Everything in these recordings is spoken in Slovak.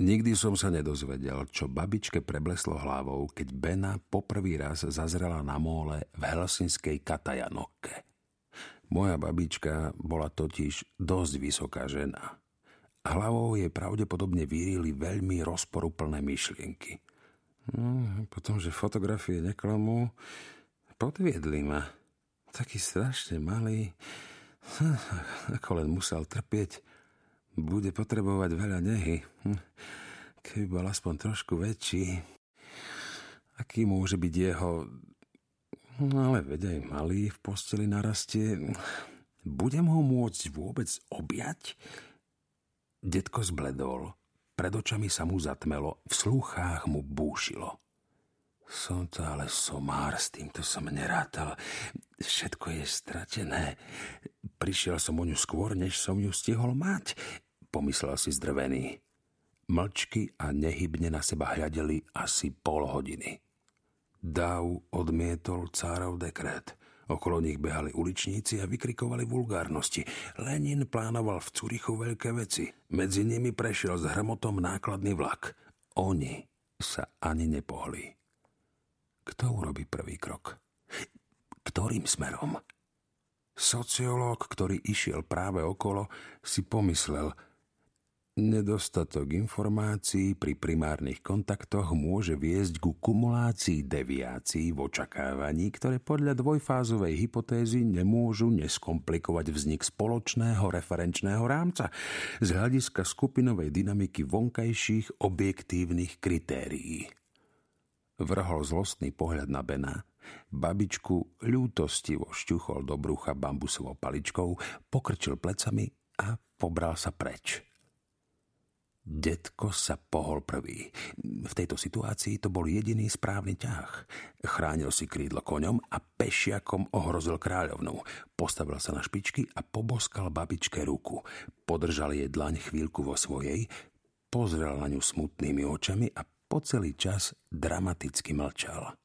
Nikdy som sa nedozvedel, čo babičke prebleslo hlavou, keď Bena poprvý raz zazrela na móle v helsinskej Katajanokke. Moja babička bola totiž dosť vysoká žena. Hlavou jej pravdepodobne vyrili veľmi rozporuplné myšlienky. No, potom, že fotografie neklamú, podviedli ma. Taký strašne malý, ako len musel trpieť bude potrebovať veľa nehy. Hm. Keby bol aspoň trošku väčší, aký môže byť jeho... No ale veď aj malý v posteli narastie. Budem ho môcť vôbec objať? Detko zbledol. Pred očami sa mu zatmelo, v slúchách mu búšilo. Som to ale somár, s týmto som nerátal. Všetko je stratené. Prišiel som o ňu skôr, než som ju stihol mať pomyslel si zdrvený. Mlčky a nehybne na seba hľadeli asi pol hodiny. Dáv odmietol cárov dekret. Okolo nich behali uličníci a vykrikovali vulgárnosti. Lenin plánoval v Curichu veľké veci. Medzi nimi prešiel s hrmotom nákladný vlak. Oni sa ani nepohli. Kto urobí prvý krok? Ktorým smerom? Sociológ, ktorý išiel práve okolo, si pomyslel – Nedostatok informácií pri primárnych kontaktoch môže viesť ku kumulácii deviácií v očakávaní, ktoré podľa dvojfázovej hypotézy nemôžu neskomplikovať vznik spoločného referenčného rámca z hľadiska skupinovej dynamiky vonkajších objektívnych kritérií. Vrhol zlostný pohľad na Bena, babičku ľútostivo šťuchol do brucha bambusovou paličkou, pokrčil plecami a pobral sa preč – Detko sa pohol prvý. V tejto situácii to bol jediný správny ťah. Chránil si krídlo koňom a pešiakom ohrozil kráľovnu. Postavil sa na špičky a poboskal babičke ruku. Podržal jej dlaň chvíľku vo svojej, pozrel na ňu smutnými očami a po celý čas dramaticky mlčal.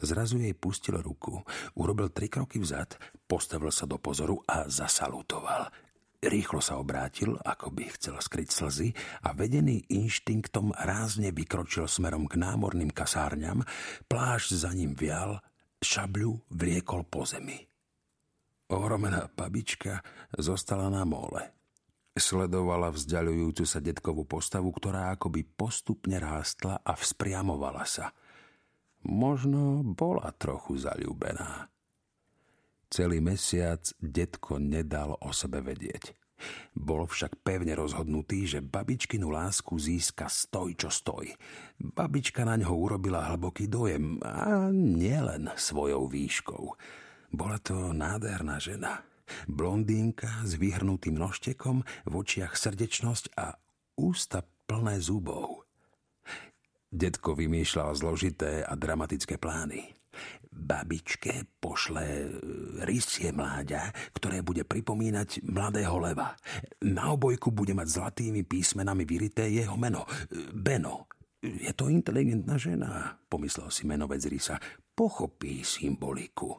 Zrazu jej pustil ruku, urobil tri kroky vzad, postavil sa do pozoru a zasalutoval – Rýchlo sa obrátil, ako by chcel skryť slzy a vedený inštinktom rázne vykročil smerom k námorným kasárňam, plášť za ním vial, šabľu vliekol po zemi. Ohromená babička zostala na mole. Sledovala vzdialujúcu sa detkovú postavu, ktorá akoby postupne rástla a vzpriamovala sa. Možno bola trochu zalúbená. Celý mesiac detko nedal o sebe vedieť. Bol však pevne rozhodnutý, že babičkinu lásku získa stoj čo stoj. Babička na ňo urobila hlboký dojem a nielen svojou výškou. Bola to nádherná žena. Blondínka s vyhrnutým nožtekom, v očiach srdečnosť a ústa plné zubov. Detko vymýšľal zložité a dramatické plány. Babičke pošle rysie mláďa, ktoré bude pripomínať mladého leva. Na obojku bude mať zlatými písmenami vyrité jeho meno. Beno. Je to inteligentná žena, pomyslel si menovec Rysa. Pochopí symboliku.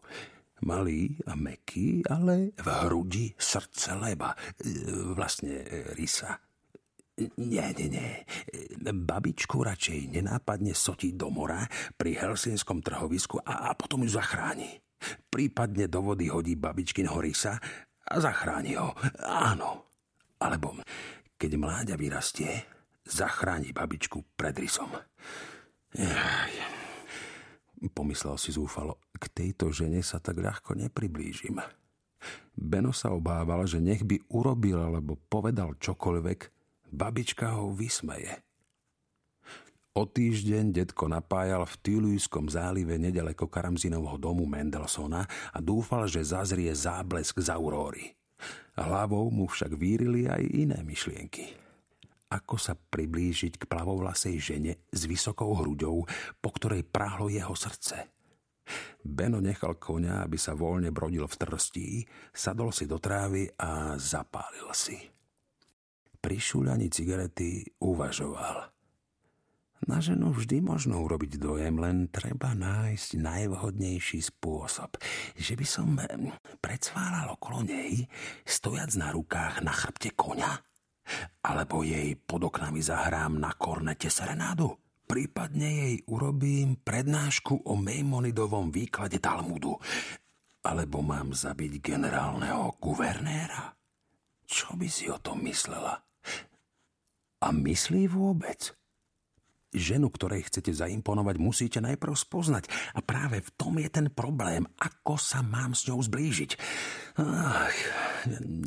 Malý a meký, ale v hrudi srdce leva. E, vlastne Rysa. Nie, nie, nie. Babičku radšej nenápadne sotí do mora pri helsinskom trhovisku a, a potom ju zachráni. Prípadne do vody hodí babičkin horisa a zachráni ho. Áno. Alebo keď mláďa vyrastie, zachráni babičku pred rysom. Jaj. Pomyslel si zúfalo, k tejto žene sa tak ľahko nepriblížim. Beno sa obával, že nech by urobil alebo povedal čokoľvek, Babička ho vysmeje. O týždeň detko napájal v Tülúskom zálive nedaleko Karamzinovho domu Mendelsona a dúfal, že zazrie záblesk z auróry. Hlavou mu však vírili aj iné myšlienky. Ako sa priblížiť k plavovlasej žene s vysokou hruďou, po ktorej práhlo jeho srdce – Beno nechal koňa, aby sa voľne brodil v trstí, sadol si do trávy a zapálil si pri šúľaní cigarety uvažoval. Na ženu vždy možno urobiť dojem, len treba nájsť najvhodnejší spôsob. Že by som predsválal okolo nej, stojac na rukách na chrbte konia. Alebo jej pod oknami zahrám na kornete serenádu? Prípadne jej urobím prednášku o Maimonidovom výklade Talmudu. Alebo mám zabiť generálneho guvernéra? Čo by si o tom myslela? A myslí vôbec? Ženu, ktorej chcete zaimponovať, musíte najprv spoznať. A práve v tom je ten problém. Ako sa mám s ňou zblížiť? Ach,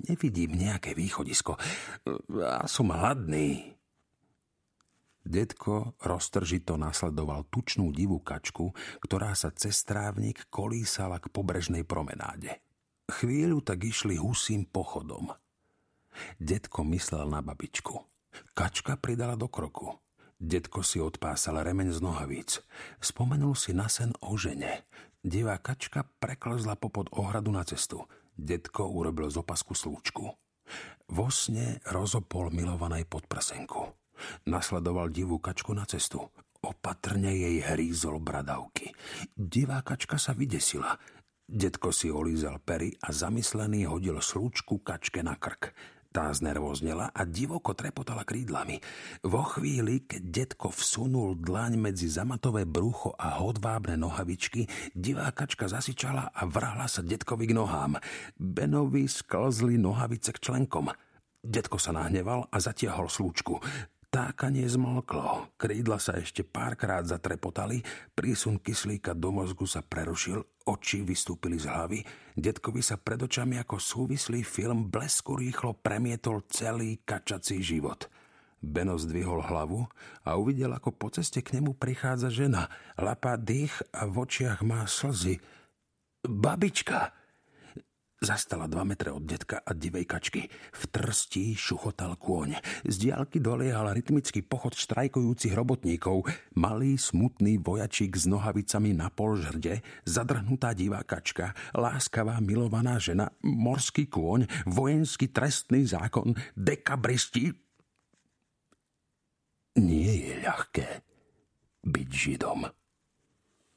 nevidím nejaké východisko. Ja som hladný. Detko roztržito nasledoval tučnú divú kačku, ktorá sa cez trávnik kolísala k pobrežnej promenáde. Chvíľu tak išli husým pochodom. Detko myslel na babičku. Kačka pridala do kroku. Detko si odpásal remeň z nohavíc. Spomenul si na sen o žene. Divá kačka preklzla popod ohradu na cestu. Detko urobil z opasku slúčku. Vo sne rozopol milovanej podprsenku. Nasledoval divú kačku na cestu. Opatrne jej hrízol bradavky. Divá kačka sa vydesila. Detko si olízal pery a zamyslený hodil slúčku kačke na krk. Tá znervoznela a divoko trepotala krídlami. Vo chvíli, keď detko vsunul dlaň medzi zamatové brucho a hodvábne nohavičky, divá kačka zasičala a vrhla sa detkovi k nohám. Benovi sklzli nohavice k členkom. Detko sa nahneval a zatiahol slúčku. Tákanie zmlklo, krídla sa ešte párkrát zatrepotali, prísun kyslíka do mozgu sa prerušil, oči vystúpili z hlavy, detkovi sa pred očami ako súvislý film blesku rýchlo premietol celý kačací život. Beno zdvihol hlavu a uvidel, ako po ceste k nemu prichádza žena. Lapá dých a v očiach má slzy. Babička! Zastala dva metre od detka a divej kačky. V trstí šuchotal kôň. Z diálky doliehal rytmický pochod štrajkujúcich robotníkov. Malý, smutný vojačík s nohavicami na pol žrde, zadrhnutá divá kačka, láskavá, milovaná žena, morský kôň, vojenský trestný zákon, dekabristi. Nie je ľahké byť židom.